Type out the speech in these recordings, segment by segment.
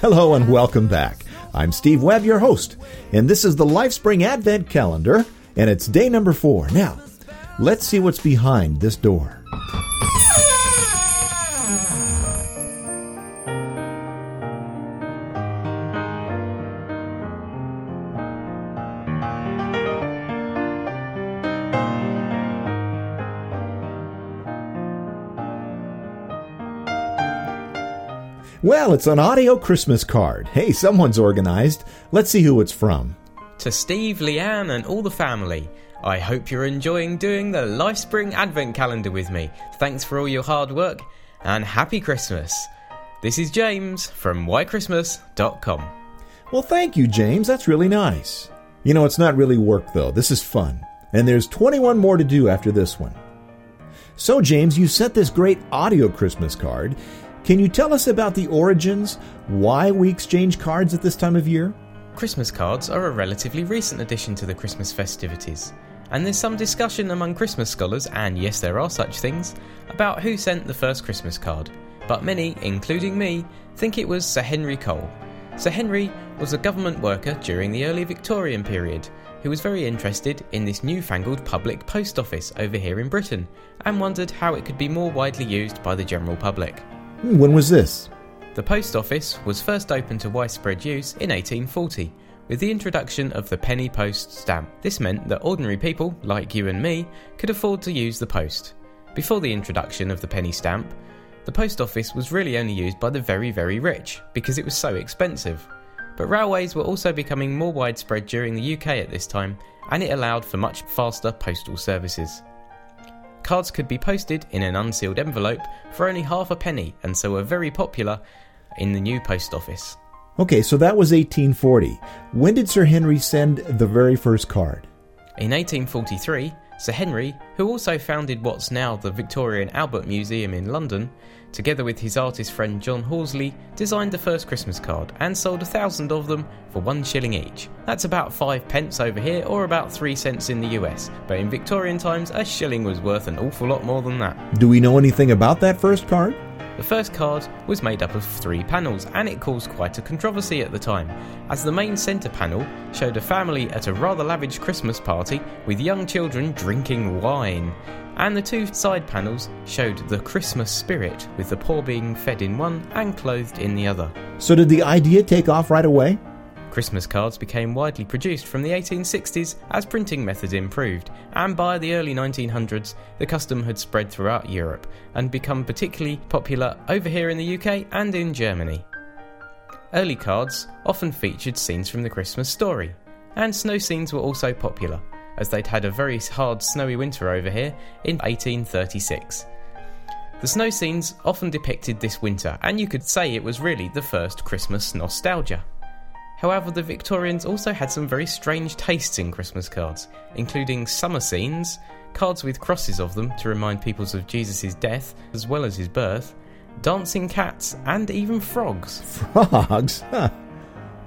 Hello and welcome back. I'm Steve Webb, your host, and this is the LifeSpring Advent Calendar, and it's day number four. Now, let's see what's behind this door. Well, it's an audio Christmas card. Hey, someone's organized. Let's see who it's from. To Steve, Leanne, and all the family. I hope you're enjoying doing the LifeSpring Advent Calendar with me. Thanks for all your hard work and happy Christmas. This is James from whychristmas.com. Well, thank you, James. That's really nice. You know, it's not really work, though. This is fun. And there's 21 more to do after this one. So, James, you sent this great audio Christmas card. Can you tell us about the origins, why we exchange cards at this time of year? Christmas cards are a relatively recent addition to the Christmas festivities, and there's some discussion among Christmas scholars, and yes, there are such things, about who sent the first Christmas card. But many, including me, think it was Sir Henry Cole. Sir Henry was a government worker during the early Victorian period who was very interested in this newfangled public post office over here in Britain and wondered how it could be more widely used by the general public. When was this? The post office was first opened to widespread use in 1840 with the introduction of the penny post stamp. This meant that ordinary people, like you and me, could afford to use the post. Before the introduction of the penny stamp, the post office was really only used by the very, very rich because it was so expensive. But railways were also becoming more widespread during the UK at this time, and it allowed for much faster postal services. Cards could be posted in an unsealed envelope for only half a penny and so were very popular in the new post office. Okay, so that was 1840. When did Sir Henry send the very first card? In 1843, Sir Henry, who also founded what's now the Victoria and Albert Museum in London, together with his artist friend John Horsley, designed the first Christmas card and sold a thousand of them for one shilling each. That's about five pence over here, or about three cents in the US, but in Victorian times, a shilling was worth an awful lot more than that. Do we know anything about that first card? The first card was made up of three panels and it caused quite a controversy at the time, as the main centre panel showed a family at a rather lavish Christmas party with young children drinking wine, and the two side panels showed the Christmas spirit with the poor being fed in one and clothed in the other. So, did the idea take off right away? Christmas cards became widely produced from the 1860s as printing methods improved, and by the early 1900s, the custom had spread throughout Europe and become particularly popular over here in the UK and in Germany. Early cards often featured scenes from the Christmas story, and snow scenes were also popular, as they'd had a very hard snowy winter over here in 1836. The snow scenes often depicted this winter, and you could say it was really the first Christmas nostalgia. However, the Victorians also had some very strange tastes in Christmas cards, including summer scenes, cards with crosses of them to remind people of Jesus' death as well as his birth, dancing cats, and even frogs. Frogs? Huh.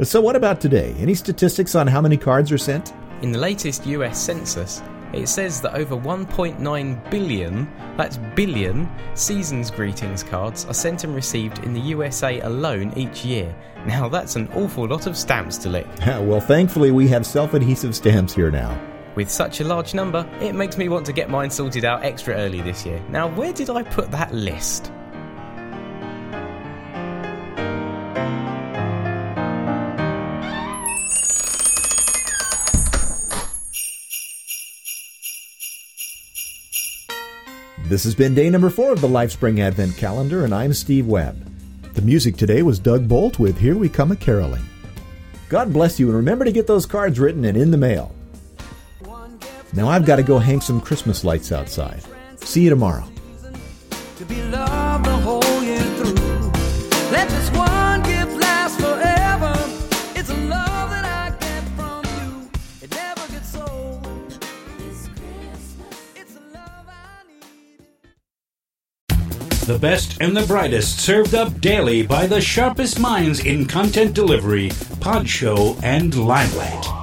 So, what about today? Any statistics on how many cards are sent? In the latest US census, it says that over 1.9 billion, that's billion, season's greetings cards are sent and received in the USA alone each year. Now that's an awful lot of stamps to lick. well, thankfully, we have self adhesive stamps here now. With such a large number, it makes me want to get mine sorted out extra early this year. Now, where did I put that list? This has been day number four of the LifeSpring Advent Calendar, and I'm Steve Webb. The music today was Doug Boldt with Here We Come a Caroling. God bless you, and remember to get those cards written and in the mail. Now I've got to go hang some Christmas lights outside. See you tomorrow. The best and the brightest served up daily by the sharpest minds in content delivery, pod show, and limelight.